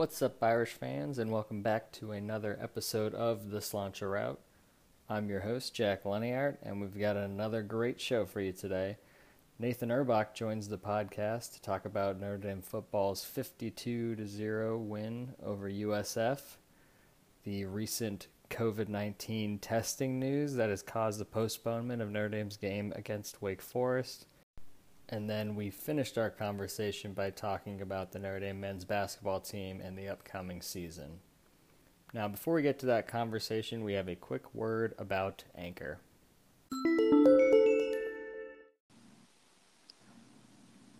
What's up, Irish fans, and welcome back to another episode of the Sláinte Route. I'm your host, Jack Leniart, and we've got another great show for you today. Nathan Erbach joins the podcast to talk about Notre Dame football's 52 0 win over USF, the recent COVID 19 testing news that has caused the postponement of Notre Dame's game against Wake Forest, and then we finished our conversation by talking about the Notre Dame men's basketball team and the upcoming season. Now, before we get to that conversation, we have a quick word about Anchor.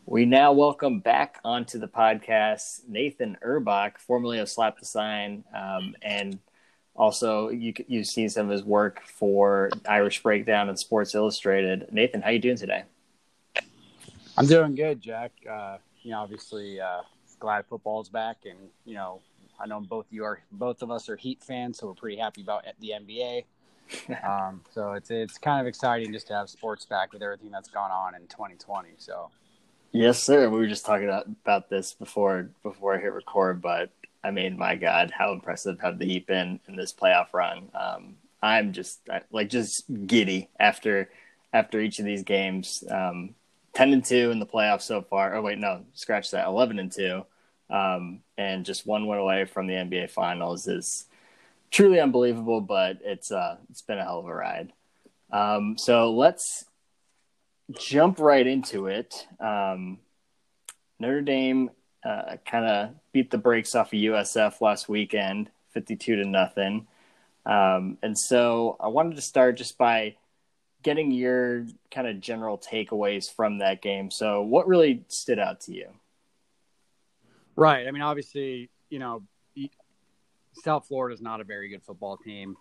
We now welcome back onto the podcast Nathan Erbach, formerly of Slap the Sign, um, and also you you've seen some of his work for Irish Breakdown and Sports Illustrated. Nathan, how you doing today? I'm doing good, Jack. Uh, you know, obviously, uh, glad football's back, and you know, I know both you are, both of us are Heat fans, so we're pretty happy about the NBA. um, so it's it's kind of exciting just to have sports back with everything that's gone on in 2020. So, yes, sir. We were just talking about, about this before before I hit record, but I mean, my God, how impressive have the Heat been in this playoff run? Um, I'm just like just giddy after after each of these games. Um, 10 and 2 in the playoffs so far. Oh, wait, no, scratch that. 11 and 2. Um, and just one win away from the NBA Finals is truly unbelievable, but it's uh, it's been a hell of a ride. Um, so let's jump right into it. Um, Notre Dame uh, kind of beat the brakes off of USF last weekend, 52 to nothing. Um, and so I wanted to start just by getting your kind of general takeaways from that game. So, what really stood out to you? Right. I mean, obviously, you know, South Florida is not a very good football team.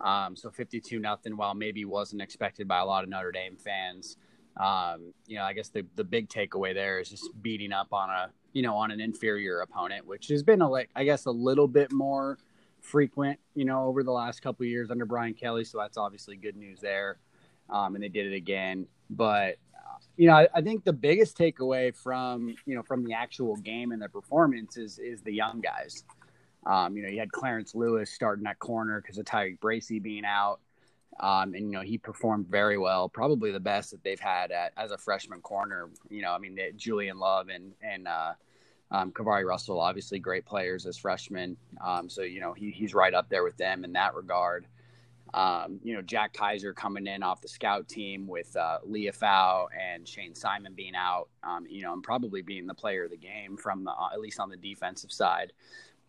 Um, so 52 nothing, while maybe wasn't expected by a lot of Notre Dame fans. Um, you know, I guess the, the big takeaway there is just beating up on a, you know, on an inferior opponent, which has been a, like, I guess a little bit more frequent, you know, over the last couple years under Brian Kelly. So that's obviously good news there um, and they did it again. But you know, I, I, think the biggest takeaway from you know from the actual game and the performance is is the young guys. Um, you know, you had Clarence Lewis starting that corner because of TaRiq Bracy being out, um, and you know he performed very well, probably the best that they've had at, as a freshman corner. You know, I mean Julian Love and and uh, um, KeiVarae Russell, obviously great players as freshmen. Um, so you know he, he's right up there with them in that regard. Um, you know, Jack Kaiser coming in off the scout team with uh, Liufau and Shane Simon being out, um, you know, and probably being the player of the game from the, at least on the defensive side.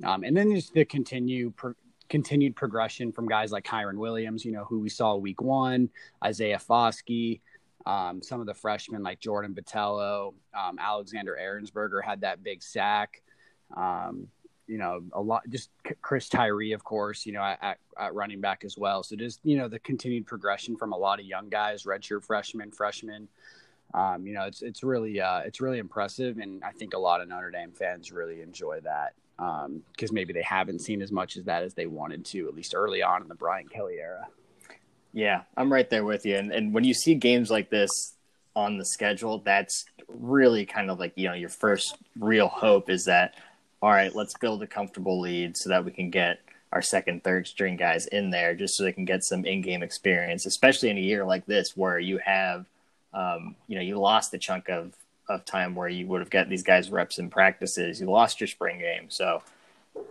Um, and then just the continue pro- continued progression from guys like Kyren Williams, you know, who we saw week one, Isaiah Foskey, um, some of the freshmen like Jordan Botelho, um, Alexander Ehrensberger had that big sack. You know, a lot, just Chris Tyree, of course, you know, at, at, running back as well. So just, you know, the continued progression from a lot of young guys, redshirt freshmen, freshmen. Um, you know, it's, it's really, uh, it's really impressive. And I think a lot of Notre Dame fans really enjoy that because um, maybe they haven't seen as much as that as they wanted to, at least early on in the Brian Kelly era. Yeah, I'm right there with you. And, and when you see games like this on the schedule, that's really kind of like, you know, your first real hope is that – all right, let's build a comfortable lead so that we can get our second, third string guys in there just so they can get some in game experience, especially in a year like this where you have, um, you know, you lost a chunk of, of time where you would have got these guys reps in practices. You lost your spring game. So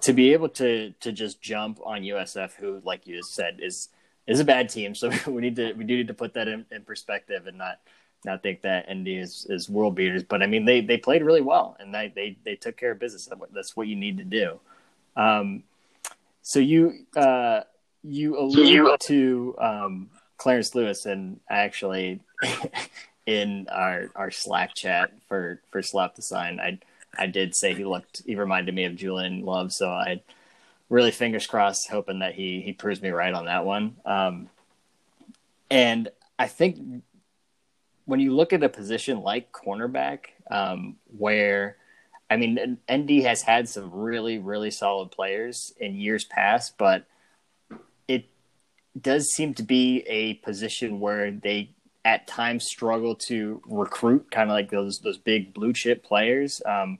to be able to, to just jump on USF, who, like you said, is, is a bad team. So we need to, we do need to put that in, in perspective and not, not think that ND is, is world beaters, but I mean they they played really well and they they, they took care of business. That's what you need to do. Um, so you uh, you allude to um, Clarence Lewis, and actually in our our Slack chat for for Slap the Sign, I I did say he looked he reminded me of Julian Love, so I really fingers crossed, hoping that he he proves me right on that one. Um, and I think when you look at a position like cornerback, um, where I mean, ND has had some really, really solid players in years past, but it does seem to be a position where they at times struggle to recruit kind of like those those big blue chip players. Um,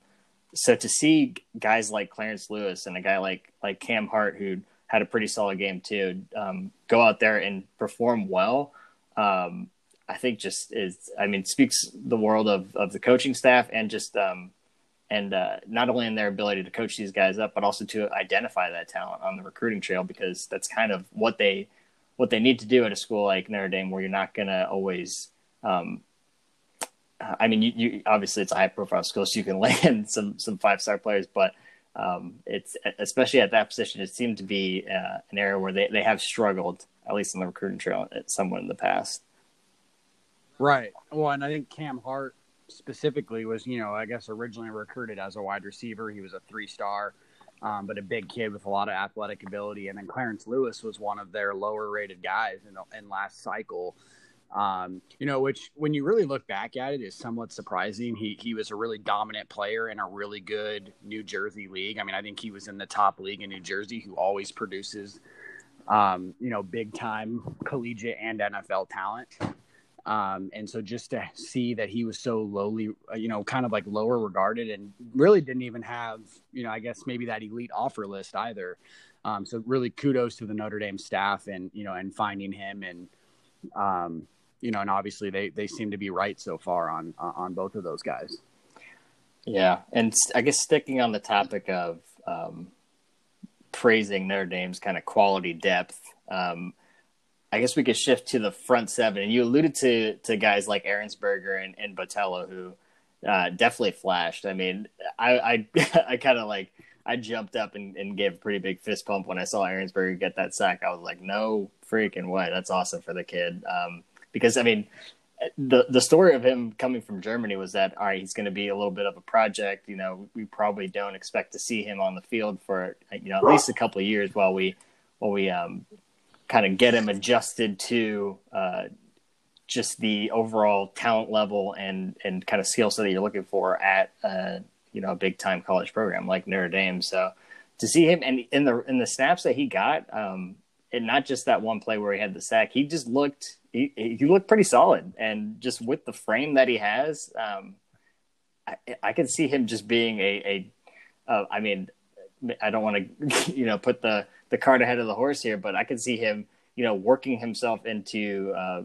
so to see guys like Clarence Lewis and a guy like like Cam Hart who had a pretty solid game too um, go out there and perform well. Um, I think just is I mean speaks the world of of the coaching staff and just um, and uh, not only in their ability to coach these guys up, but also to identify that talent on the recruiting trail because that's kind of what they what they need to do at a school like Notre Dame, where you're not going to always um, I mean, you, you, obviously it's a high profile school, so you can land some some five star players, but um, it's especially at that position, it seemed to be uh, an area where they, they have struggled, at least in the recruiting trail, at someone in the past. Right. Well, and I think Cam Hart specifically was, you know, I guess originally recruited as a wide receiver. He was a three star, um, but a big kid with a lot of athletic ability. And then Clarence Lewis was one of their lower rated guys in, in last cycle. Um, you know, which when you really look back at it is somewhat surprising. He he was a really dominant player in a really good New Jersey league. I mean, I think he was in the top league in New Jersey, who always produces, um, you know, big time collegiate and NFL talent. Um, and so just to see that he was so lowly, uh, you know, kind of like lower regarded and really didn't even have, you know, I guess maybe that elite offer list either. Um, so really kudos to the Notre Dame staff and, you know, and finding him and, um, you know, and obviously they they seem to be right so far on on both of those guys. Yeah, and I guess sticking on the topic of um, praising Notre Dame's kind of quality depth, um, I guess we could shift to the front seven. And you alluded to to guys like Ehrensberger and, and Botelho who uh, definitely flashed. I mean, I I, I kind of like I jumped up and, and, gave a pretty big fist pump when I saw Ehrensberger get that sack. I was like, no freaking way, that's awesome for the kid. Um, because I mean, the the story of him coming from Germany was that all right, he's going to be a little bit of a project. You know, we probably don't expect to see him on the field for you know at least a couple of years while we while we um, kind of get him adjusted to uh, just the overall talent level and and kind of skill set that you're looking for at uh, you know a big time college program like Notre Dame. So to see him and in the in the snaps that he got, um, and not just that one play where he had the sack, he just looked he, he looked pretty solid, and just with the frame that he has, um, I, I can see him just being a, a uh, I mean, I don't want to, you know, put the the cart ahead of the horse here, but I could see him, you know, working himself into uh,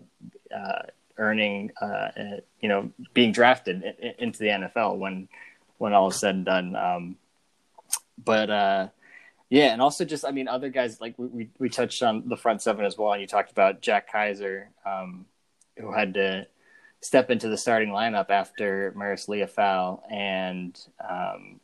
uh, earning, uh, uh, you know, being drafted into the NFL when when all is said and done. Um, but uh, yeah, and also just I mean other guys like we, we, we touched on the front seven as well, and you talked about Jack Kaiser, um, who had to step into the starting lineup after Marist Liufau and um,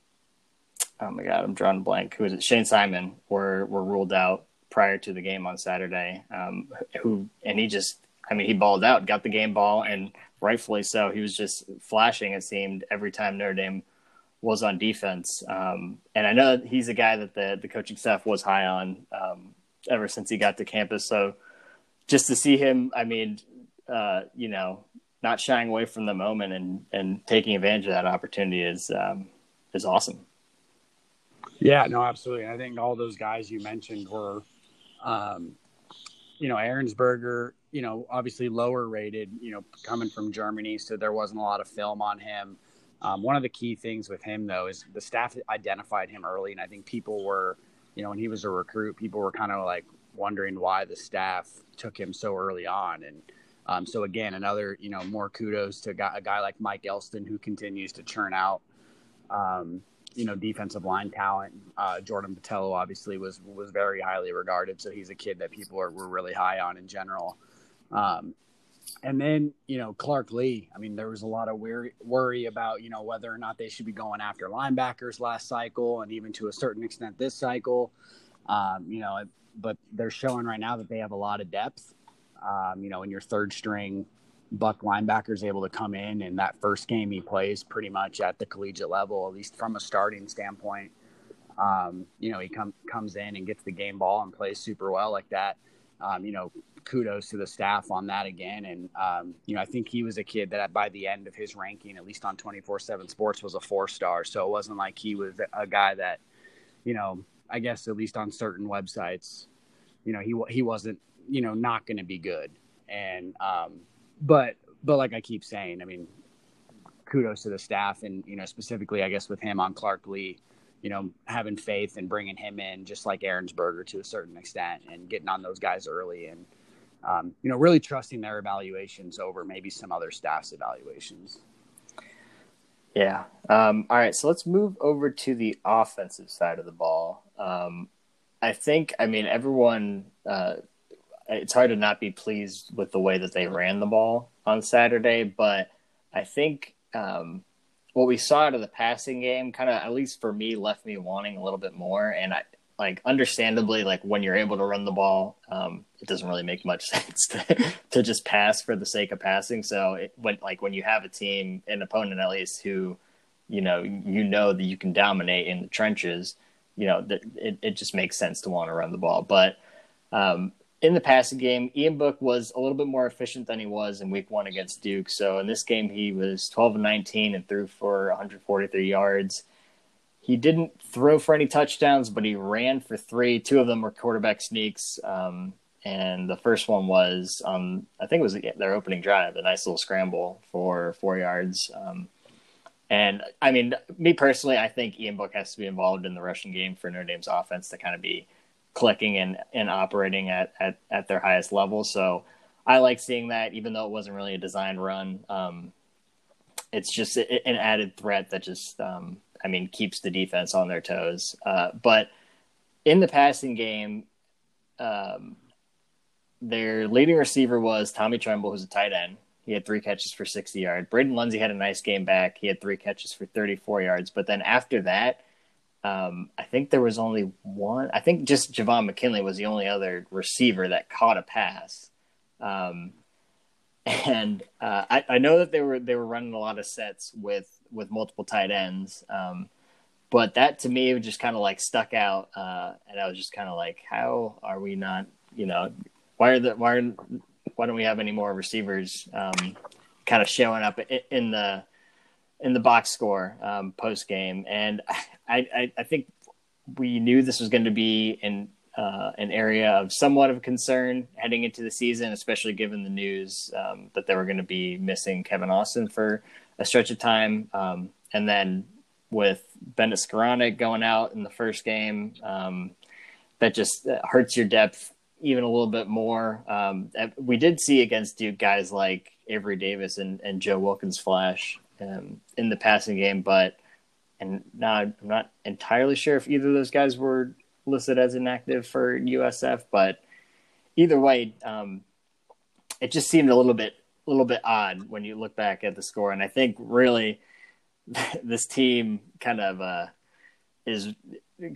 oh my god, I'm drawing a blank. Who is it? Shane Simon were were ruled out prior to the game on Saturday. Um, who and he just I mean he balled out, got the game ball, and rightfully so. He was just flashing. It seemed every time Notre Dame was on defense. Um, and I know he's a guy that the, the coaching staff was high on um, ever since he got to campus. So just to see him, I mean, uh, you know, not shying away from the moment and, and taking advantage of that opportunity is, um, is awesome. Yeah, no, absolutely. I think all those guys you mentioned were, um, you know, Ehrensberger, you know, obviously lower rated, you know, coming from Germany. So there wasn't a lot of film on him. Um, one of the key things with him, though, is the staff identified him early, and I think people were, you know, when he was a recruit, people were kind of like wondering why the staff took him so early on. And um, so, again, another, you know, more kudos to a guy, a guy like Mike Elston who continues to churn out, um, you know, defensive line talent. Uh, Jordan Botelho obviously was was very highly regarded, so he's a kid that people are, were really high on in general. Um, and then you know Clark Lea. I mean, there was a lot of worry, worry about you know whether or not they should be going after linebackers last cycle, and even to a certain extent this cycle. Um, you know, but they're showing right now that they have a lot of depth. Um, you know, in your third string Buck linebacker is able to come in, and that first game he plays pretty much at the collegiate level, at least from a starting standpoint. Um, you know, he come, comes in and gets the game ball and plays super well like that. Um, you know, kudos to the staff on that again. And, um, you know, I think he was a kid that by the end of his ranking, at least on 24 7 sports, was a four star. So it wasn't like he was a guy that, you know, I guess at least on certain websites, you know, he, he wasn't, you know, not going to be good. And, um, but, but like I keep saying, I mean, kudos to the staff and you know specifically I guess with him on Clark Lea, you know having faith and bringing him in just like Ehrensberger to a certain extent and getting on those guys early and um, you know really trusting their evaluations over maybe some other staff's evaluations. Yeah. Um, all right. So let's move over to the offensive side of the ball. Um, I think, I mean, everyone, uh, it's hard to not be pleased with the way that they ran the ball on Saturday, but I think um, what we saw out of the passing game, kind of at least for me, left me wanting a little bit more. And I like, understandably, like when you're able to run the ball, um, it doesn't really make much sense to, to just pass for the sake of passing. So, it, when like when you have a team, an opponent at least, who you know you know that you can dominate in the trenches you know, that it, it just makes sense to want to run the ball. But um, in the passing game, Ian Book was a little bit more efficient than he was in week one against Duke. So in this game, he was 12 and 19 and threw for 143 yards. He didn't throw for any touchdowns, but he ran for three. Two of them were quarterback sneaks. Um, and the first one was, um, I think it was their opening drive, a nice little scramble for four yards. Um, and I mean, me personally, I think Ian Book has to be involved in the rushing game for Notre Dame's offense to kind of be clicking and, and operating at, at, at their highest level. So I like seeing that, even though it wasn't really a designed run. Um, it's just an added threat that just, um, I mean, keeps the defense on their toes. Uh, but in the passing game, um, their leading receiver was Tommy Tremble, who's a tight end. He had three catches for 60 yards. Braden Lenzy had a nice game back. He had three catches for 34 yards. But then after that, um, I think there was only one. I think just Javon McKinley was the only other receiver that caught a pass. Um, and uh, I, I, know that they were they were running a lot of sets with with multiple tight ends. Um, but that to me just kind of like stuck out, uh, and I was just kind of like, how are we not? You know, why are the why are why don't we have any more receivers um, kind of showing up in the in the box score um, post game? And I, I, I, think we knew this was going to be in uh, an area of somewhat of concern heading into the season, especially given the news um, that they were going to be missing Kevin Austin for a stretch of time, um, and then with Bennett Skowronek going out in the first game, um, that just hurts your depth even a little bit more. Um, we did see against Duke guys like Avery Davis and, and Joe Wilkins flash um, in the passing game, but and now I'm not entirely sure if either of those guys were listed as inactive for USF, but either way, um, it just seemed a little bit a little bit odd when you look back at the score, and I think really this team kind of uh, is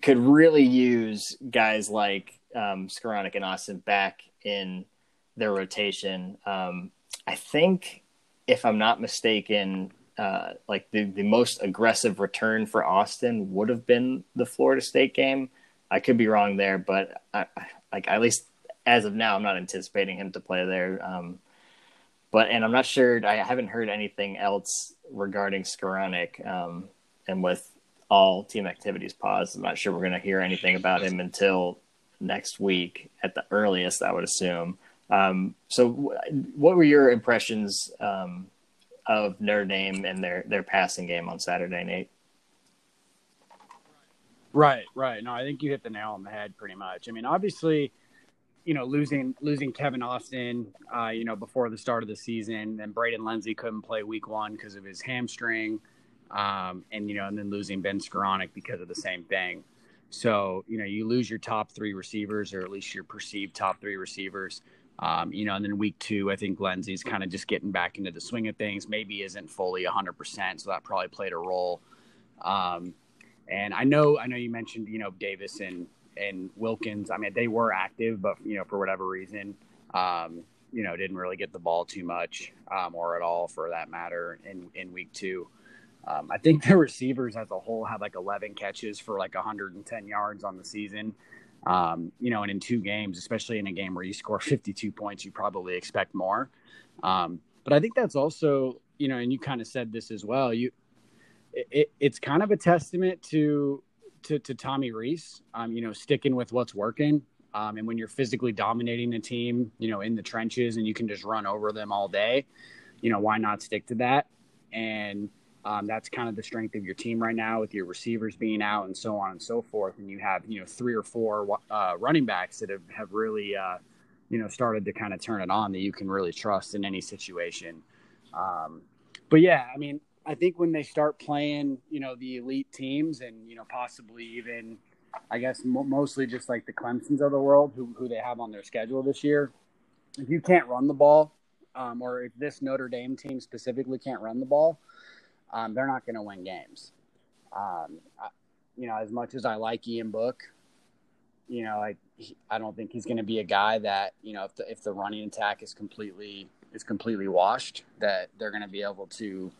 could really use guys like um, Skowronek and Austin back in their rotation. Um, I think, if I'm not mistaken, uh, like the, the most aggressive return for Austin would have been the Florida State game. I could be wrong there, but I, like at least as of now, I'm not anticipating him to play there. Um, but and I'm not sure. I haven't heard anything else regarding Skowronek. Um, and with all team activities paused, I'm not sure we're going to hear anything about him until next week at the earliest, I would assume. Um, so, what were your impressions um, of Notre Dame and their their passing game on Saturday, Nate? Right, right. No, I think you hit the nail on the head pretty much. I mean, obviously, you know, losing losing Kevin Austin, uh, you know, before the start of the season, and Braden Lenzy couldn't play Week One because of his hamstring, um, and you know, and then losing Ben Skowronek because of the same thing. So, you know, you lose your top three receivers, or at least your perceived top three receivers. Um, you know, and then week two, I think Lenzy's kind of just getting back into the swing of things. Maybe isn't fully 100%, so that probably played a role. Um, and I know, I know you mentioned, you know, Davis and and Wilkins. I mean, they were active, but you know, for whatever reason, um, you know, didn't really get the ball too much, um, or at all, for that matter, in in week two. Um, I think the receivers as a whole had like 11 catches for like 110 yards on the season. Um, you know, and in two games, especially in a game where you score 52 points, you probably expect more. Um, but I think that's also, you know, and you kind of said this as well. You, it, it's kind of a testament to to, to Tommy Rees, Um, you know, sticking with what's working. Um, and when you're physically dominating a team, you know, in the trenches, and you can just run over them all day, you know, why not stick to that? And Um, that's kind of the strength of your team right now with your receivers being out and so on and so forth. And you have, you know, three or four uh, running backs that have, have really, uh, you know, started to kind of turn it on that you can really trust in any situation. Um, but yeah, I mean, I think when they start playing, you know, the elite teams and, you know, possibly even, I guess, mo- mostly just like the Clemsons of the world who, who they have on their schedule this year, if you can't run the ball, um, or if this Notre Dame team specifically can't run the ball, um, they're not going to win games. Um, I, you know, as much as I like Ian Book, you know, I I don't think he's going to be a guy that you know if the if the running attack is completely is completely washed, that they're going to be able to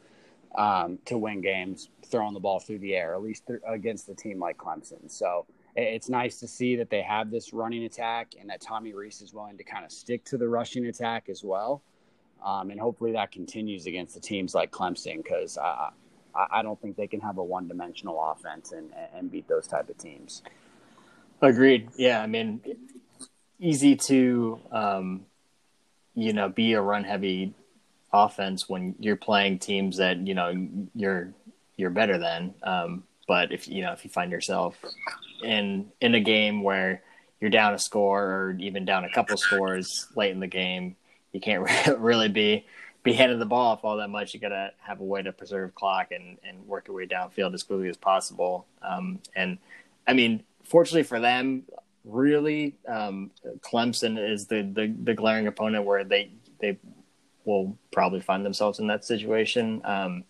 um, to win games throwing the ball through the air, at least th- against a team like Clemson. So it's nice to see that they have this running attack and that Tommy Rees is willing to kind of stick to the rushing attack as well. Um, and hopefully that continues against the teams like Clemson because I, I don't think they can have a one dimensional offense and, and beat those type of teams. Agreed. Yeah. I mean, easy to, um, you know, be a run heavy offense when you're playing teams that, you know, you're, you're better than. Um, but if, you know, if you find yourself in, in a game where you're down a score or even down a couple scores late in the game, you can't really be be handing the ball off all that much. You got to have a way to preserve clock and and work your way downfield as quickly as possible. Um, and I mean, fortunately for them, really, um, Clemson is the, the the glaring opponent where they they will probably find themselves in that situation. Um,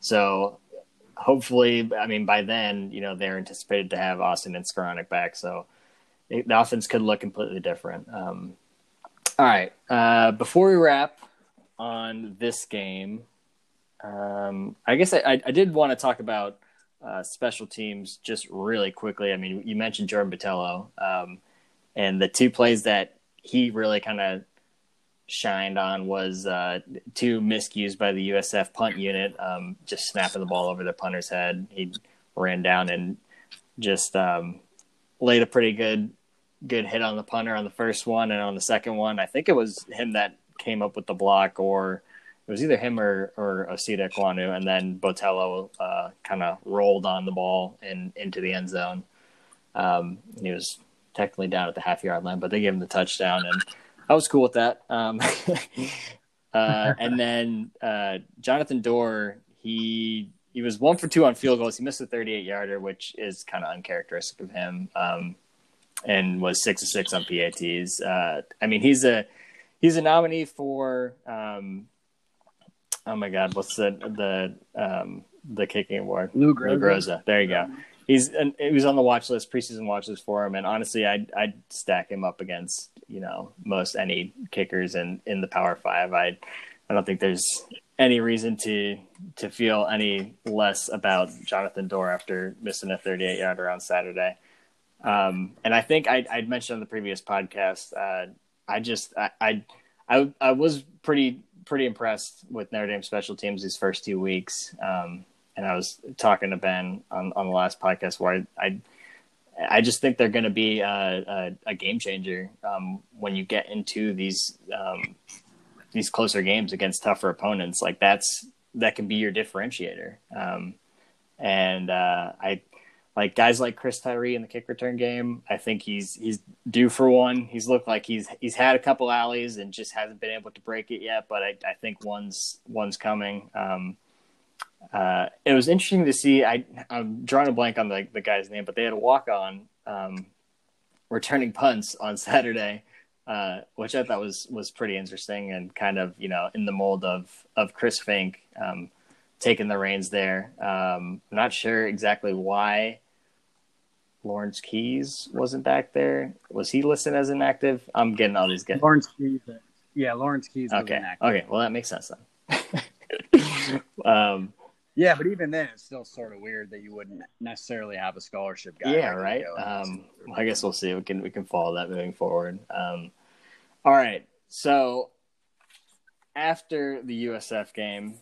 so hopefully, I mean, by then, you know, they're anticipated to have Austin and Skowronek back. So the offense could look completely different. Um, all right. Uh, before we wrap on this game, um, I guess I, I, did want to talk about uh, special teams just really quickly. I mean, you mentioned Jordan Botelho, um, and the two plays that he really kind of shined on was uh, two miscues by the USF punt unit, um, just snapping the ball over the punter's head. He ran down and just um, laid a pretty good good hit on the punter on the first one, and on the second one, I think it was him that came up with the block, or it was either him or or Osita Ekwonu, and then Botelho uh, kind of rolled on the ball and into the end zone. Um, he was technically down at the half yard line, but they gave him the touchdown, and I was cool with that. Um, uh, and then uh, Jonathan Doerer, he he was one for two on field goals. He missed a 38 yarder, which is kind of uncharacteristic of him. Um, and was six to six on PATs. Uh, I mean, he's a he's a nominee for um, oh my god, what's the the um, the kicking award? Lou Groza. Lou Groza. There you go. He's he was on the watch list, preseason watch list for him, and honestly, I'd I'd stack him up against you know most any kickers in in the Power Five. I I don't think there's any reason to to feel any less about Jonathan Doerer after missing a 38 yarder on Saturday. Um, and I think I, would mentioned on the previous podcast, uh, I just I, I, I I was pretty pretty impressed with Notre Dame special teams these first two weeks. Um, and I was talking to Ben on, on the last podcast where I I, I just think they're going to be a, a, a, game changer um, when you get into these um, these closer games against tougher opponents. Like that's that can be your differentiator. Um, and uh, I like guys like Chris Tyree in the kick return game, I think he's he's due for one. He's looked like he's he's had a couple alleys and just hasn't been able to break it yet. But I, I think one's one's coming. Um, uh, it was interesting to see. I I'm drawing a blank on the the guy's name, but they had a walk on um, returning punts on Saturday, uh, which I thought was was pretty interesting and kind of you know in the mold of of Chris Finke um, taking the reins there. Um, I'm not sure exactly why Lawrence Keys wasn't back there. Was he listed as inactive? I'm getting all these guys. Lawrence Keys. Yeah, Lawrence Keys. Okay. Okay. Well, that makes sense then. um, yeah, but even then, it's still sort of weird that you wouldn't necessarily have a scholarship guy. Yeah. Right. Um, I guess we'll see. We can we can follow that moving forward. Um, all right. So after the USF game,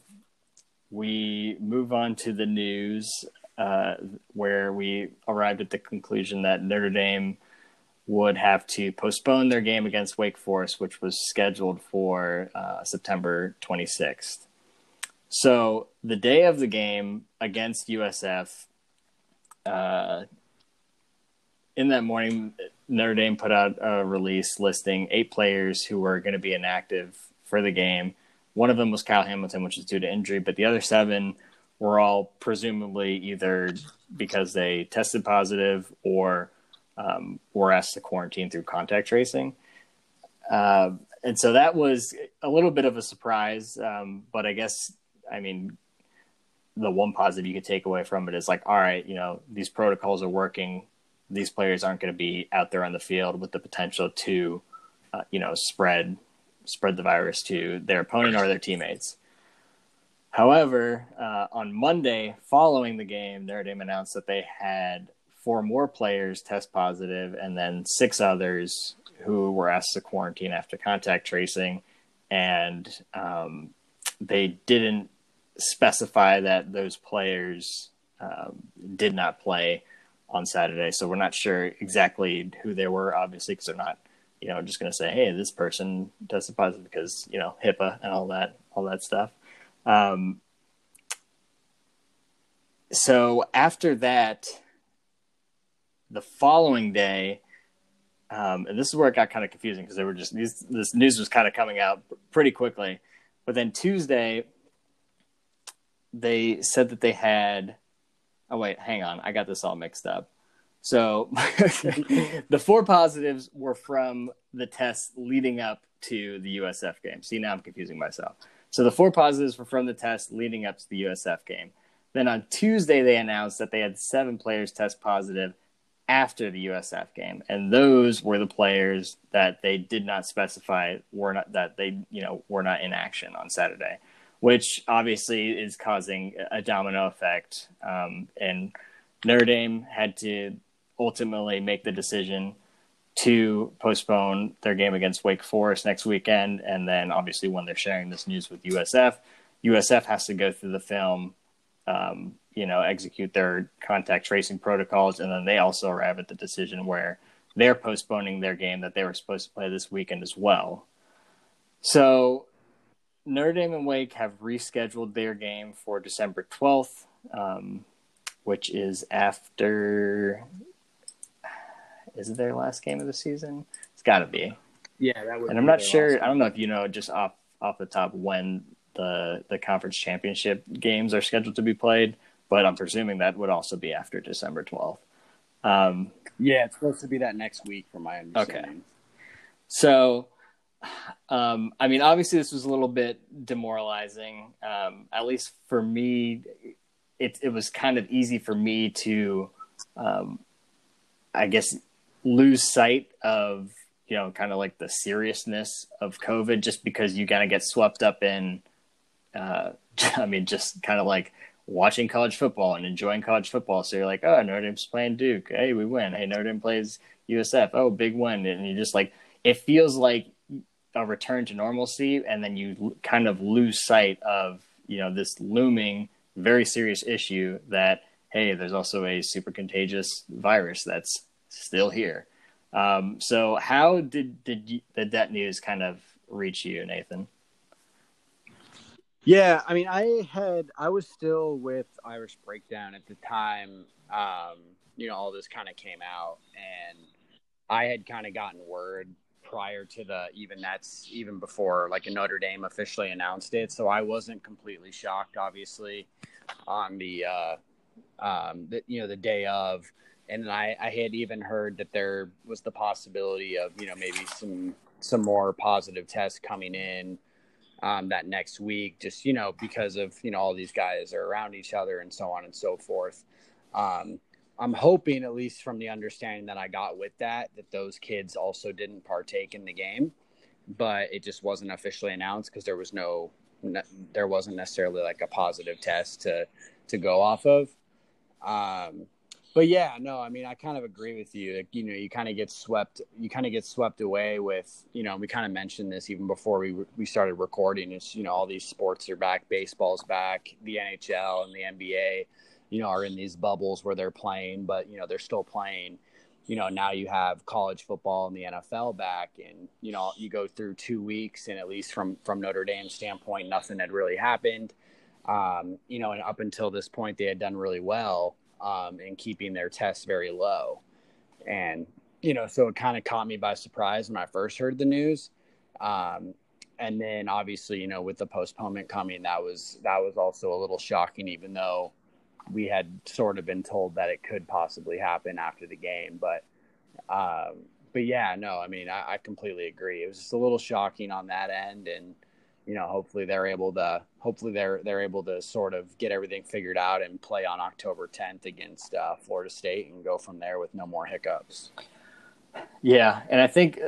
we move on to the news uh, where we arrived at the conclusion that Notre Dame would have to postpone their game against Wake Forest, which was scheduled for uh, September 26th. So the day of the game against USF, uh, in that morning, Notre Dame put out a release listing eight players who were going to be inactive for the game. One of them was Kyle Hamilton, which is due to injury, but the other seven were all presumably either because they tested positive or um, were asked to quarantine through contact tracing. Uh, and so that was a little bit of a surprise. Um, but I guess, I mean, the one positive you could take away from it is like, all right, you know, these protocols are working. These players aren't going to be out there on the field with the potential to, uh, you know, spread spread the virus to their opponent or their teammates. However, uh, on Monday following the game, Notre Dame announced that they had four more players test positive and then six others who were asked to quarantine after contact tracing. And um, they didn't specify that those players um, did not play on Saturday. So we're not sure exactly who they were, obviously, because they're not, you know, just going to say, hey, this person tested positive because, you know, HIPAA and all that, all that stuff. Um, so after that, the following day, um, and this is where it got kind of confusing because they were just these, this news was kind of coming out pretty quickly. But then Tuesday, they said that they had. Oh wait, hang on, I got this all mixed up. So the four positives were from the tests leading up to the USF game. See, now I'm confusing myself. So the four positives were from the test leading up to the USF game. Then on Tuesday, they announced that they had seven players test positive after the USF game, and those were the players that they did not specify were not that they you know were not in action on Saturday, which obviously is causing a domino effect. Um, and Notre Dame had to ultimately make the decision to postpone their game against Wake Forest next weekend. And then obviously, when they're sharing this news with USF, USF has to go through the film, um, you know, execute their contact tracing protocols. And then they also arrive at the decision where they're postponing their game that they were supposed to play this weekend as well. So Notre Dame and Wake have rescheduled their game for December 12th, um, which is after is it their last game of the season? It's got to be. Yeah, that would. And I'm not sure. I don't know if you know just off off the top when the the conference championship games are scheduled to be played, but I'm presuming that would also be after December 12th. Um, yeah, it's supposed to be that next week, from my understanding. Okay. So, um, I mean, obviously, this was a little bit demoralizing. Um, at least for me, it it was kind of easy for me to, um, I guess, lose sight of you know kind of like the seriousness of COVID just because you kind of get swept up in. Uh, I mean, just kind of like watching college football and enjoying college football. So you're like, oh, Notre Dame's playing Duke. Hey, we win. Hey, Notre Dame plays USF. Oh, big win. And you just like, it feels like a return to normalcy. And then you kind of lose sight of, you know, this looming, very serious issue that, hey, there's also a super contagious virus that's still here. Um, so how did did, you, did that news kind of reach you, Nathan? Yeah, I mean, I had I was still with Irish Breakdown at the time. Um, you know, all this kind of came out, and I had kind of gotten word prior to the even that's even before like Notre Dame officially announced it. So I wasn't completely shocked, obviously, on the uh, um, the, you know the day of and I, I had even heard that there was the possibility of you know maybe some some more positive tests coming in um, that next week just you know because of you know all these guys are around each other and so on and so forth. Um, i'm hoping at least from the understanding that i got with that that those kids also didn't partake in the game. But it just wasn't officially announced because there was no there wasn't necessarily like a positive test to to go off of. Um, but yeah, no, I mean, I kind of agree with you. Like, you know, you kind of get swept, you kind of get swept away with, you know, we kind of mentioned this even before we we started recording. It's you know, all these sports are back, baseball's back, the NHL and the NBA, you know, are in these bubbles where they're playing, but you know, they're still playing. You know, now you have college football and the NFL back, and you know, you go through two weeks, and at least from from Notre Dame's standpoint, nothing had really happened Um, you know, and up until this point, they had done really well um, in keeping their tests very low. And, you know, so it kind of caught me by surprise when I first heard the news. Um, and then obviously, you know, with the postponement coming, that was that was also a little shocking, even though we had sort of been told that it could possibly happen after the game. But um, but yeah, no, I mean, I, I completely agree. It was just a little shocking on that end, and you know, hopefully they're able to hopefully they're they're able to sort of get everything figured out and play on October 10th against uh, Florida State and go from there with no more hiccups. Yeah, and I think,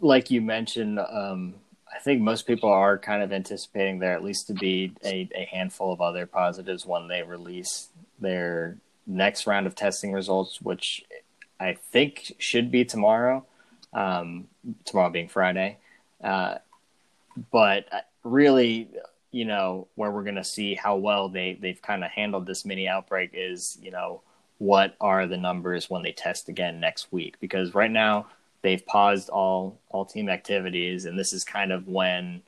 like you mentioned, um, I think most people are kind of anticipating there at least to be a, a handful of other positives when they release their next round of testing results, which I think should be tomorrow. Um, tomorrow being Friday, uh, but really, you know, where we're going to see how well they they've kind of handled this mini outbreak is, you know, what are the numbers when they test again next week? Because right now they've paused all all team activities, and this is kind of when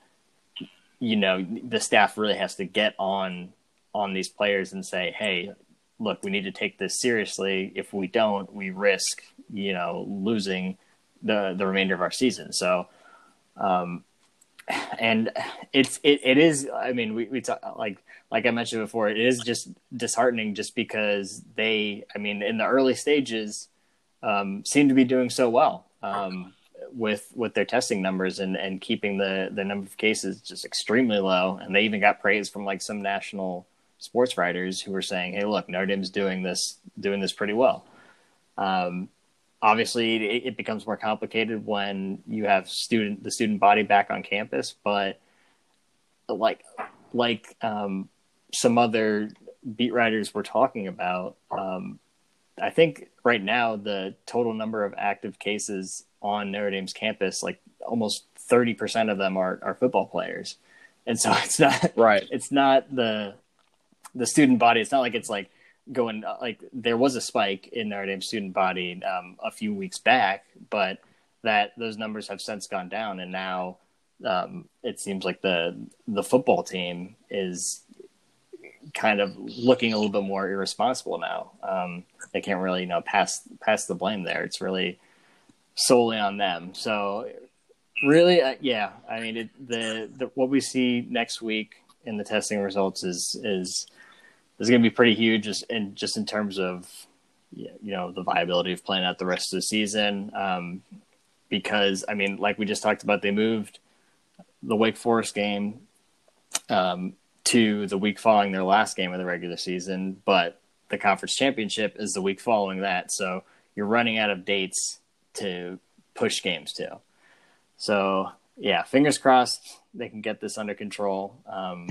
you know the staff really has to get on on these players and say, hey, look, we need to take this seriously. If we don't, we risk you know losing the the remainder of our season. So. Um, and it's it, it is i mean we, we talk like like i mentioned before it is just disheartening just because they i mean in the early stages um, seem to be doing so well um, with with their testing numbers and and keeping the the number of cases just extremely low. And they even got praise from like some national sports writers who were saying hey look notre dame's doing this doing this pretty well. Um, obviously it, it, becomes more complicated when you have student the student body back on campus but like like um, some other beat writers were talking about um, i think right now the total number of active cases on notre dame's campus like almost 30% of them are, are football players. And so it's not right. it's not the the student body. It's not like it's like going uh, like there was a spike in Notre Dame student body um, a few weeks back, but that those numbers have since gone down, and now um, it seems like the the football team is kind of looking a little bit more irresponsible now. Um, they can't really you know pass pass the blame there. It's really solely on them. So really, uh, yeah, I mean it, the, the what we see next week in the testing results is is is going to be pretty huge just in just in terms of you know the viability of playing out the rest of the season. Um, because I mean, like we just talked about, they moved the Wake Forest game um, to the week following their last game of the regular season, but the conference championship is the week following that. So you're running out of dates to push games to. So yeah, fingers crossed they can get this under control. Um,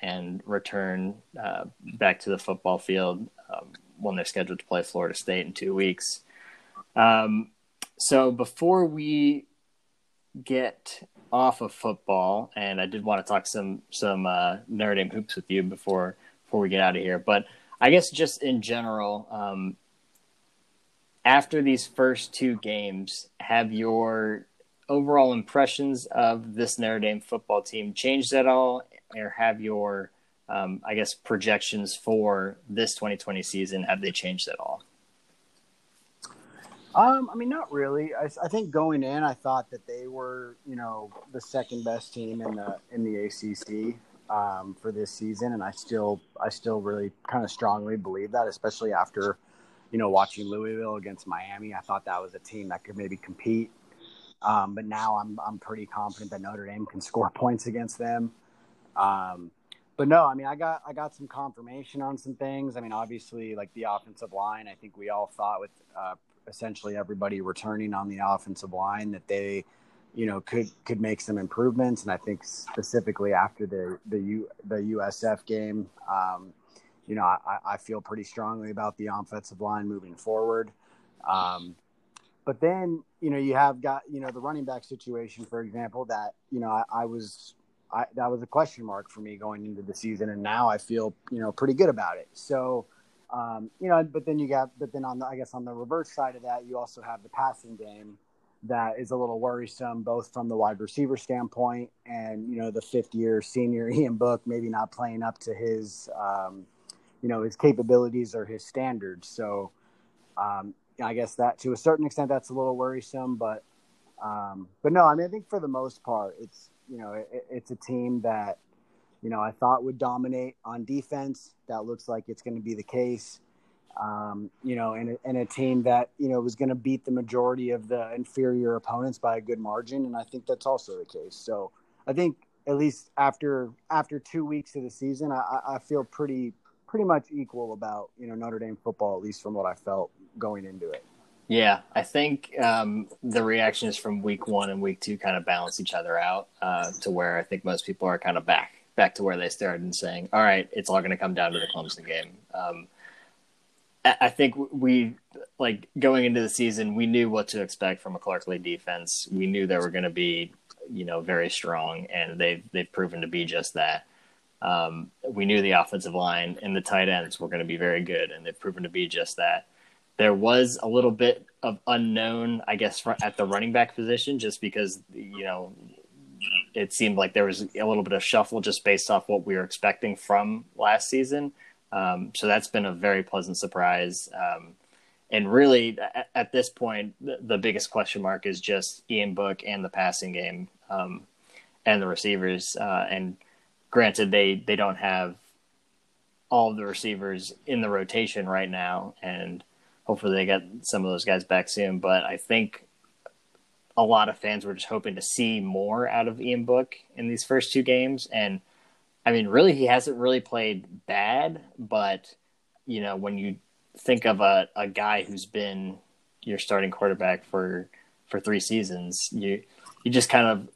and return uh, back to the football field um, when they're scheduled to play Florida State in two weeks. Um, so before we get off of football, and I did want to talk some some uh, Notre Dame hoops with you before before we get out of here, but I guess just in general, um, after these first two games, have your overall impressions of this Notre Dame football team changed at all? Or have your, um, I guess, projections for this 2020 season have they changed at all? Um, I mean, not really. I, I, think going in, I thought that they were, you know, the second best team in the in the ACC um, for this season, and I still, I still really kind of strongly believe that, especially after, you know, watching Louisville against Miami. I thought that was a team that could maybe compete, um, but now I'm I'm pretty confident that Notre Dame can score points against them. Um, but no, I mean, I got I got some confirmation on some things. I mean, obviously, like the offensive line, I think we all thought with uh, essentially everybody returning on the offensive line that they, you know, could could make some improvements. And I think specifically after the the U, the USF game, um, you know, I, I feel pretty strongly about the offensive line moving forward. Um, but then, you know, you have got you know the running back situation, for example, that you know I, I was I, that was a question mark for me going into the season, and now I feel you know pretty good about it. So, um, you know, but then you got, but then on the I guess on the reverse side of that, you also have the passing game that is a little worrisome, both from the wide receiver standpoint and you know the fifth year senior Ian Book maybe not playing up to his um, you know his capabilities or his standards. So um, I guess that to a certain extent that's a little worrisome, but um, but no, I mean I think for the most part it's you know it, it's a team that you know I thought would dominate on defense. That looks like it's going to be the case um, you know, and, and a team that, you know, was going to beat the majority of the inferior opponents by a good margin. And I think that's also the case. So I think at least after, after two weeks of the season, I, I feel pretty, pretty much equal about, you know, Notre Dame football, at least from what I felt going into it. Yeah, I think um, the reactions from week one and week two kind of balance each other out uh, to where I think most people are kind of back back to where they started and saying, all right, it's all going to come down to the Clemson game. Um, I think we like going into the season, we knew what to expect from a Clark Lea defense. We knew they were going to be, you know, very strong, and they've they've proven to be just that. Um, we knew the offensive line and the tight ends were going to be very good, and they've proven to be just that. There was a little bit of unknown, I guess, at the running back position, just because you know it seemed like there was a little bit of shuffle just based off what we were expecting from last season. Um, so that's been a very pleasant surprise. Um, and really, at, at this point, the, the, biggest question mark is just Ian Book and the passing game um, and the receivers. Uh, and granted, they they don't have all the receivers in the rotation right now, and hopefully they get some of those guys back soon. But I think a lot of fans were just hoping to see more out of Ian Book in these first two games, and I mean, really, he hasn't really played bad, but you know, when you think of a, a guy who's been your starting quarterback for for three seasons, you you just kind of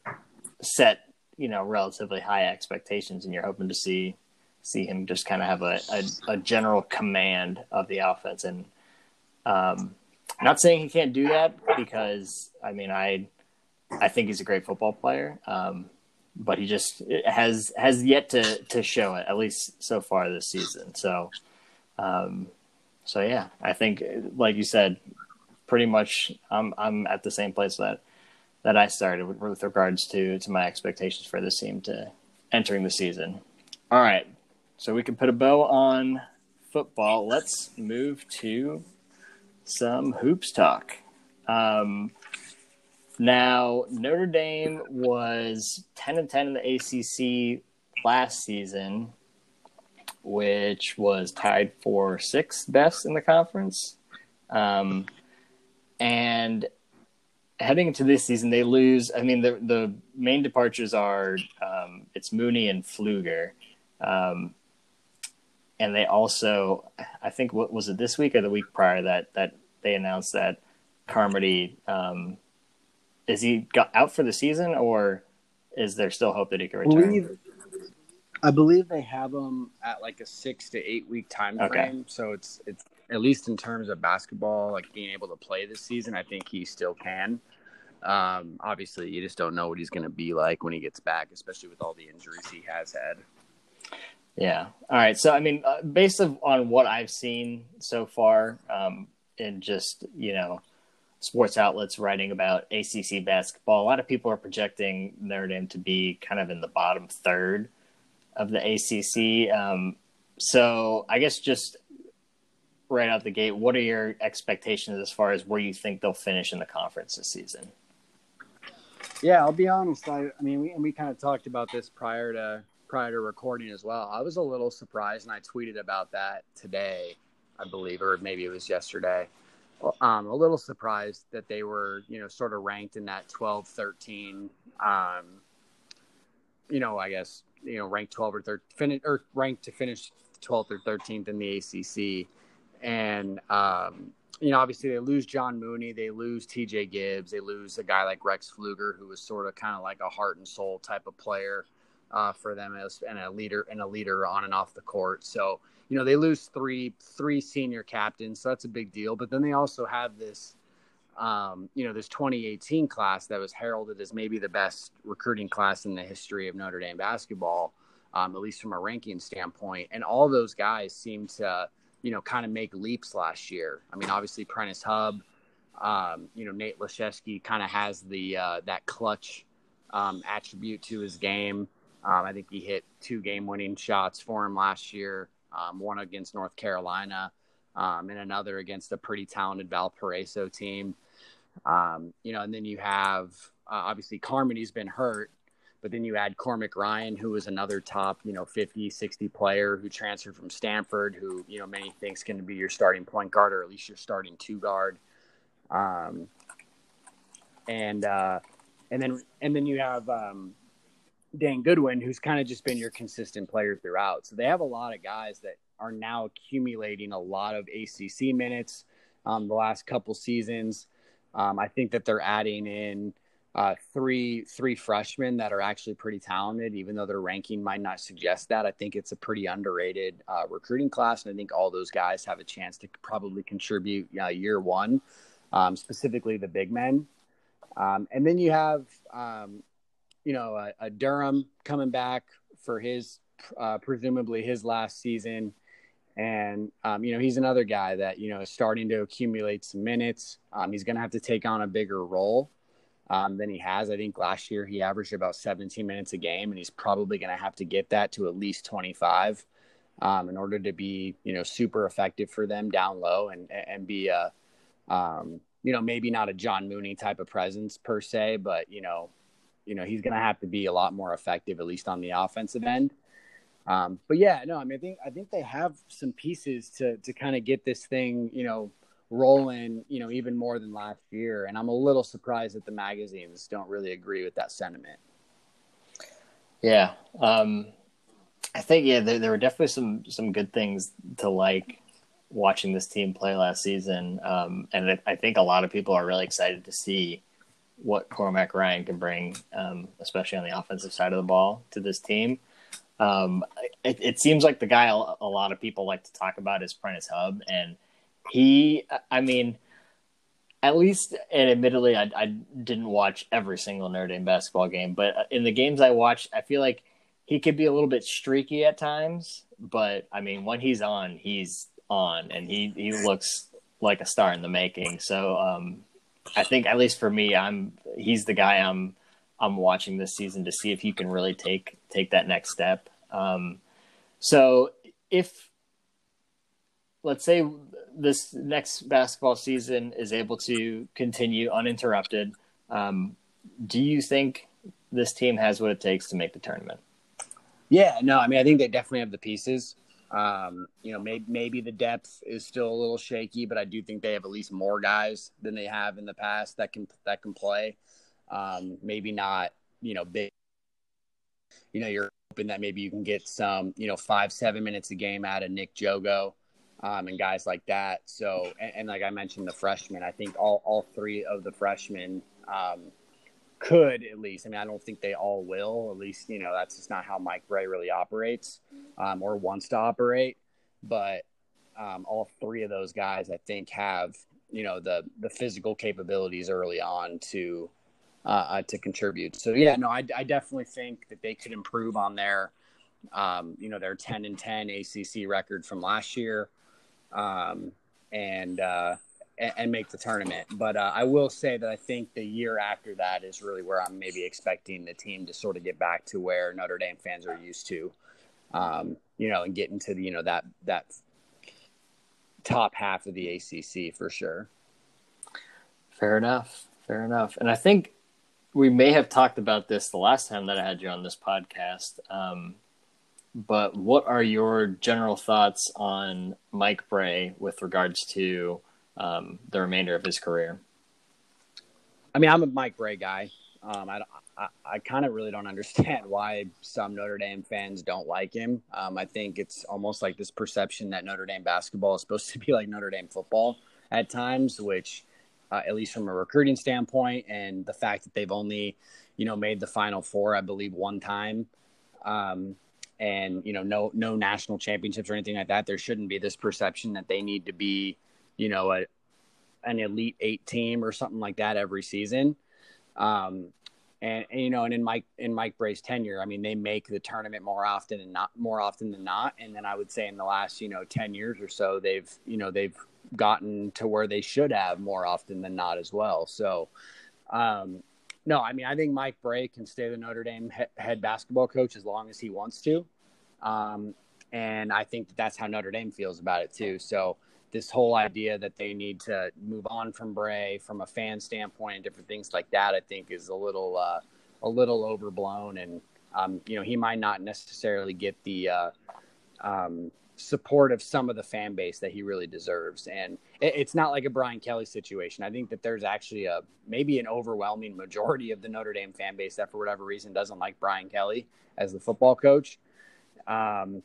set you know relatively high expectations, and you're hoping to see see him just kind of have a, a, a general command of the offense. And um, not saying he can't do that because I mean I I think he's a great football player. Um, but he just has has yet to to show it at least so far this season. So, um, so yeah, I think like you said, pretty much I'm I'm at the same place that that I started with, with regards to to my expectations for this team to entering the season. All right, so we can put a bow on football. Let's move to some hoops talk. Um, now, Notre Dame was 10 and 10 in the ACC last season, which was tied for sixth best in the conference. Um, and heading into this season, they lose. I mean, the the main departures are um, it's Mooney and Pflueger, um, and they also, I think, what was it this week or the week prior that that they announced that Carmody um, is he got out for the season, or is there still hope that he can return? Believe, I believe they have him at like a six to eight week time frame. Okay. So it's it's at least in terms of basketball, like being able to play this season. I think he still can. Um, obviously, you just don't know what he's going to be like when he gets back, especially with all the injuries he has had. Yeah. All right. So, I mean, uh, based on what I've seen so far, um, and just you know sports outlets writing about ACC basketball. A lot of people are projecting Notre Dame to be kind of in the bottom third of the ACC. Um, so I guess just right out the gate, what are your expectations as far as where you think they'll finish in the conference this season? Yeah, I'll be honest. I, I mean, we, and we kind of talked about this prior to prior to recording as well. I was a little surprised, and I tweeted about that today, I believe, or maybe it was yesterday um, a little surprised that they were, you know, sort of ranked in that 12, 13, um, you know, I guess, you know, ranked 12 or 13, finish, or ranked to finish 12th or 13th in the ACC. And, um, you know, obviously they lose John Mooney, they lose TJ Gibbs, they lose a guy like Rex Pflueger, who was sort of kind of like a heart and soul type of player uh, for them as and a leader and a leader on and off the court. So, you know they lose three three senior captains, so that's a big deal. But then they also have this, um, you know, this 2018 class that was heralded as maybe the best recruiting class in the history of Notre Dame basketball, um, at least from a ranking standpoint. And all those guys seem to, you know, kind of make leaps last year. I mean, obviously Prentiss Hubb, Um, you know, Nate Laszewski kind of has the uh, that clutch um, attribute to his game. Um, I think he hit two game-winning shots for him last year. Um, one against North Carolina, um, and another against a pretty talented Valparaiso team. Um, you know, and then you have uh, obviously Carmody's been hurt, but then you add Cormac Ryan, who was another top, you know, 50, 60 player who transferred from Stanford, who, you know, many thinks going to be your starting point guard or at least your starting two guard. Um, and, uh, and then, and then you have, um, Dane Goodwin, who's kind of just been your consistent player throughout. So they have a lot of guys that are now accumulating a lot of ACC minutes um, the last couple seasons. Um, I think that they're adding in uh, three three freshmen that are actually pretty talented, even though their ranking might not suggest that. I think it's a pretty underrated uh, recruiting class, and I think all those guys have a chance to probably contribute uh, year one, um, specifically the big men. Um, and then you have, um, you know, a, a, Durham coming back for his uh, presumably his last season. And, um, you know, he's another guy that, you know, is starting to accumulate some minutes. Um, he's going to have to take on a bigger role um, than he has. I think last year he averaged about 17 minutes a game, and he's probably going to have to get that to at least 25 um, in order to be, you know, super effective for them down low and and be a, um, you know, maybe not a John Mooney type of presence per se, but you know, you know, he's going to have to be a lot more effective, at least on the offensive end. Um, but yeah, no, I mean, I think I think they have some pieces to to kind of get this thing, you know, rolling, you know, even more than last year. And I'm a little surprised that the magazines don't really agree with that sentiment. Yeah. Um, I think, yeah, there, there were definitely some, some good things to like watching this team play last season. Um, and I think a lot of people are really excited to see what Cormac Ryan can bring, um, especially on the offensive side of the ball to this team. Um, it, it, seems like the guy a, lot of people like to talk about is Prentiss Hubb, and he, I mean, at least, and admittedly, I, I didn't watch every single Notre Dame basketball game, but in the games I watched, I feel like he could be a little bit streaky at times. But I mean, when he's on, he's on, and he he looks like a star in the making. So um, I think, at least for me, I'm he's the guy I'm I'm watching this season to see if he can really take take that next step. Um, so if let's say this next basketball season is able to continue uninterrupted, um, do you think this team has what it takes to make the tournament? Yeah, no, I mean, I think they definitely have the pieces. Um, you know, maybe maybe the depth is still a little shaky, but I do think they have at least more guys than they have in the past that can that can play. Um, maybe not, you know, big. You know, you're hoping that maybe you can get some, you know, five seven minutes a game out of Nick Djogo um, and guys like that. So, and, and, like I mentioned, the freshmen, I think all, all three of the freshmen um, could at least. I mean, I don't think they all will. At least, you know, that's just not how Mike Brey really operates um, or wants to operate. But um, all three of those guys, I think, have you know the the physical capabilities early on to uh, uh, to contribute. So yeah, no, I, I definitely think that they could improve on their um, you know their 10 and 10 ACC record from last year um, and, uh, and make the tournament. But uh, I will say that I think the year after that is really where I'm maybe expecting the team to sort of get back to where Notre Dame fans are used to, um, you know, and get into the, you know that that top half of the ACC for sure. Fair enough. Fair enough. And I think we may have talked about this the last time that I had you on this podcast. Um, but what are your general thoughts on Mike Brey with regards to um, the remainder of his career? I mean, I'm a Mike Brey guy. Um, I, I, I kind of really don't understand why some Notre Dame fans don't like him. Um, I think it's almost like this perception that Notre Dame basketball is supposed to be like Notre Dame football at times, which, uh, at least from a recruiting standpoint, and the fact that they've only, you know, made the Final Four, I believe, one time. Um, and you know no no national championships or anything like that there shouldn't be this perception that they need to be you know a an elite eight team or something like that every season um and, and, you know and in mike in mike Brey's tenure i mean they make the tournament more often and not more often than not and then i would say in the last you know 10 years or so they've you know they've gotten to where they should have more often than not as well. So, um, no, I mean, I think Mike Brey can stay the Notre Dame he- head basketball coach as long as he wants to. Um, and I think that that's how Notre Dame feels about it too. So, this whole idea that they need to move on from Brey from a fan standpoint and different things like that, I think is a little, uh, a little overblown. And, um, you know, he might not necessarily get the, uh, um, support of some of the fan base that he really deserves. And it, it's not like a Brian Kelly situation. I think that there's actually a maybe an overwhelming majority of the Notre Dame fan base that for whatever reason doesn't like Brian Kelly as the football coach. Um,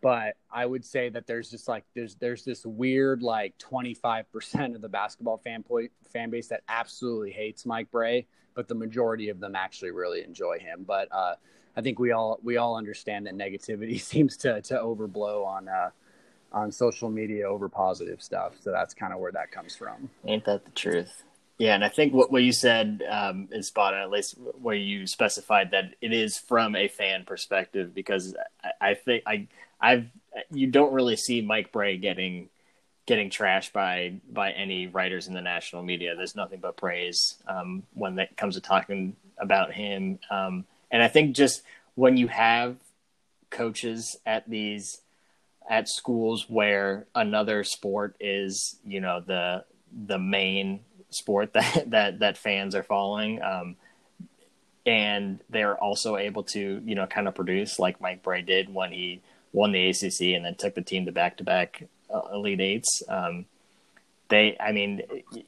but I would say that there's just like there's there's this weird like 25% of the basketball fan po- fan base that absolutely hates Mike Brey, but the majority of them actually really enjoy him. But uh, I think we all we all understand that negativity seems to to overblow on uh, on social media over positive stuff. So that's kind of where that comes from. Ain't that the truth? Yeah, and I think what, what you said um, is spot on. At least where you specified that it is from a fan perspective, because I, I think I I've you don't really see Mike Brey getting getting trashed by by any writers in the national media. There's nothing but praise um, when it comes to talking about him. Um, and I think just when you have coaches at these at schools where another sport is, you know, the the main sport that that that fans are following, um, and they're also able to, you know, kind of produce like Mike Brey did when he won the ACC and then took the team to back to back Elite Eights. Um, they, I mean,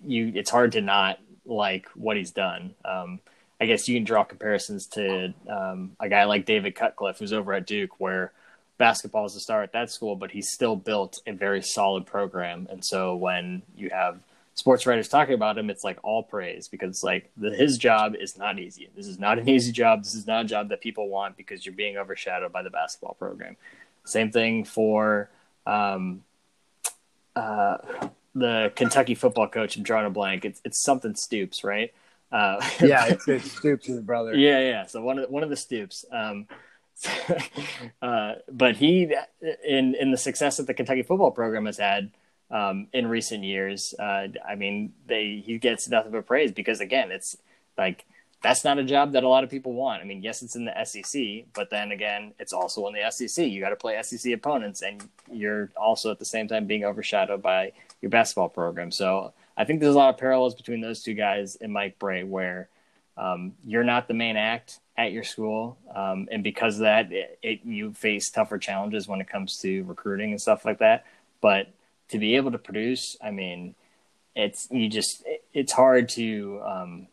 you, it's hard to not like what he's done. Um, I guess you can draw comparisons to um, a guy like David Cutcliffe, who's over at Duke, where basketball is the star at that school, but he's still built a very solid program. And so when you have sports writers talking about him, it's like all praise because like the, his job is not easy. This is not an easy job. This is not a job that people want because you're being overshadowed by the basketball program. Same thing for um, uh, the Kentucky football coach. I'm drawing a blank. It's it's something Stoops, right? Uh, yeah, it's, it's Stoops' brother. Yeah, yeah. So one of the, one of the Stoops. Um, uh, but he, in in the success that the Kentucky football program has had um, in recent years, uh, I mean, they he gets nothing but praise because again, it's like that's not a job that a lot of people want. I mean, yes, it's in the SEC, but then again, it's also in the SEC. You got to play SEC opponents, and you're also at the same time being overshadowed by your basketball program. So I think there's a lot of parallels between those two guys and Mike Brey, where um, you're not the main act at your school, um, and because of that, it, it, you face tougher challenges when it comes to recruiting and stuff like that. But to be able to produce, I mean, it's you just it, it's hard to. Um,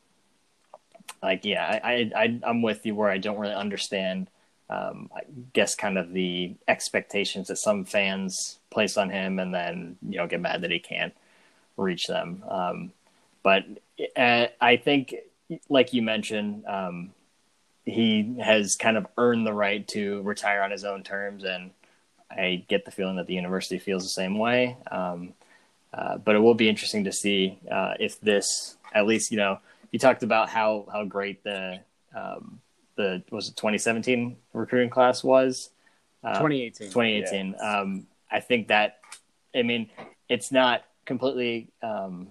like yeah I, I i'm with you where i don't really understand um, i guess kind of the expectations that some fans place on him and then you know get mad that he can't reach them. Um, but uh, i think like you mentioned um, he has kind of earned the right to retire on his own terms and i get the feeling that the university feels the same way. Um, uh, but it will be interesting to see uh, if this at least you know you talked about how how great the um, the was it 2017 recruiting class was. Uh, 2018. 2018. Yeah. Um, I think that I mean it's not completely um,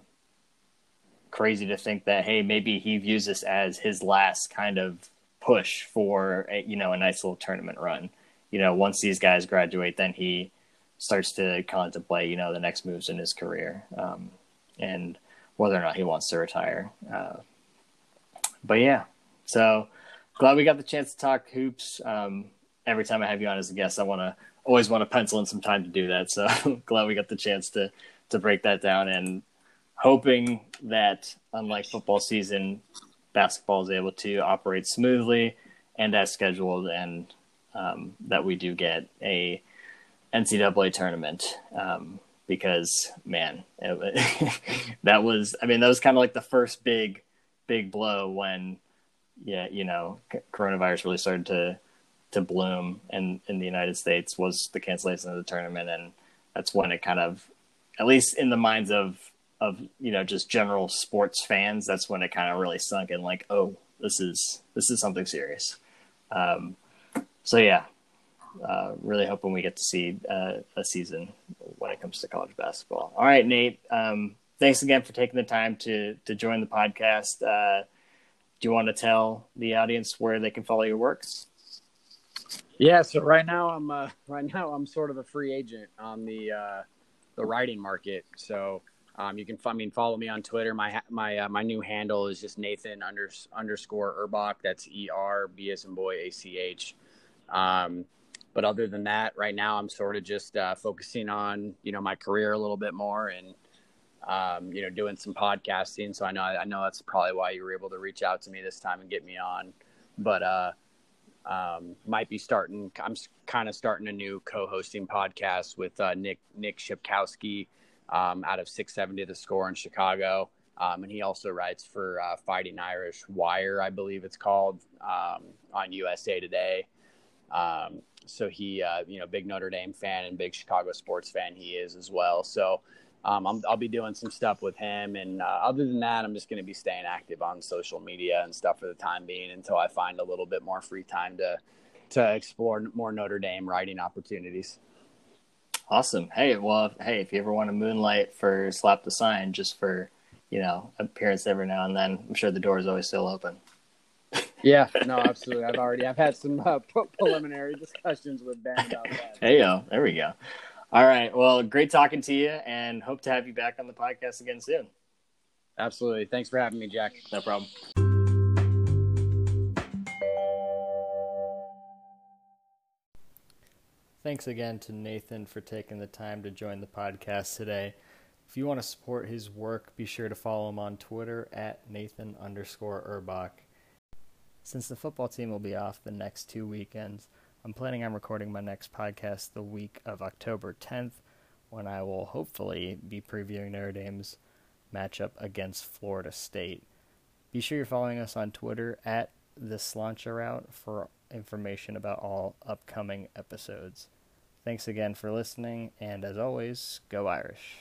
crazy to think that hey maybe he views this as his last kind of push for a, you know a nice little tournament run. You know, once these guys graduate, then he starts to contemplate you know the next moves in his career um, and whether or not he wants to retire. Uh, but yeah, so glad we got the chance to talk hoops. Um, every time I have you on as a guest, I want to always want to pencil in some time to do that. So glad we got the chance to to break that down and hoping that unlike football season, basketball is able to operate smoothly and as scheduled, and um, that we do get a NCAA tournament. Um, because man, it, that was I mean that was kind of like the first big big blow when, yeah, you know, coronavirus really started to to bloom in in the United States was the cancellation of the tournament, and that's when it kind of, at least in the minds of of you know just general sports fans, that's when it kind of really sunk in. Like, oh, this is this is something serious. Um, so yeah, uh, really hoping we get to see uh, a season when it comes to college basketball. All right, Nate. Um, thanks again for taking the time to to join the podcast. Uh, do you want to tell the audience where they can follow your works? Yeah, so right now I'm uh, right now I'm sort of a free agent on the uh, the writing market. So um, you can I mean follow me on Twitter. My my uh, my new handle is just Nathan under, underscore Erbach. That's E R B as in boy A C H. Um, but other than that, right now I'm sort of just uh, focusing on you know my career a little bit more and um, you know doing some podcasting. So I know I know that's probably why you were able to reach out to me this time and get me on. But uh, um, might be starting. I'm kind of starting a new co-hosting podcast with uh, Nick Nick Shepkowski um, out of 670 The Score in Chicago, um, and he also writes for uh, Fighting Irish Wire, I believe it's called, um, on USA Today. Um, so he, uh, you know, big Notre Dame fan and big Chicago sports fan he is as well. So um, i will be doing some stuff with him. And uh, other than that, I'm just going to be staying active on social media and stuff for the time being until I find a little bit more free time to to explore more Notre Dame writing opportunities. Awesome. Hey, well, hey, if you ever want to moonlight for Slap the Sign, just for you know appearance every now and then, I'm sure the door is always still open. Yeah, no, absolutely. I've already I've had some uh, preliminary discussions with Ben about that. Hey, yo, there we go. All right. Well, great talking to you and hope to have you back on the podcast again soon. Absolutely. Thanks for having me, Jack. No problem. Thanks again to Nathan for taking the time to join the podcast today. If you want to support his work, be sure to follow him on Twitter at Nathan underscore Erbach. Since the football team will be off the next two weekends, I'm planning on recording my next podcast the week of October 10th, when I will hopefully be previewing Notre Dame's matchup against Florida State. Be sure you're following us on Twitter at the Slancha Route for information about all upcoming episodes. Thanks again for listening, and as always, go Irish.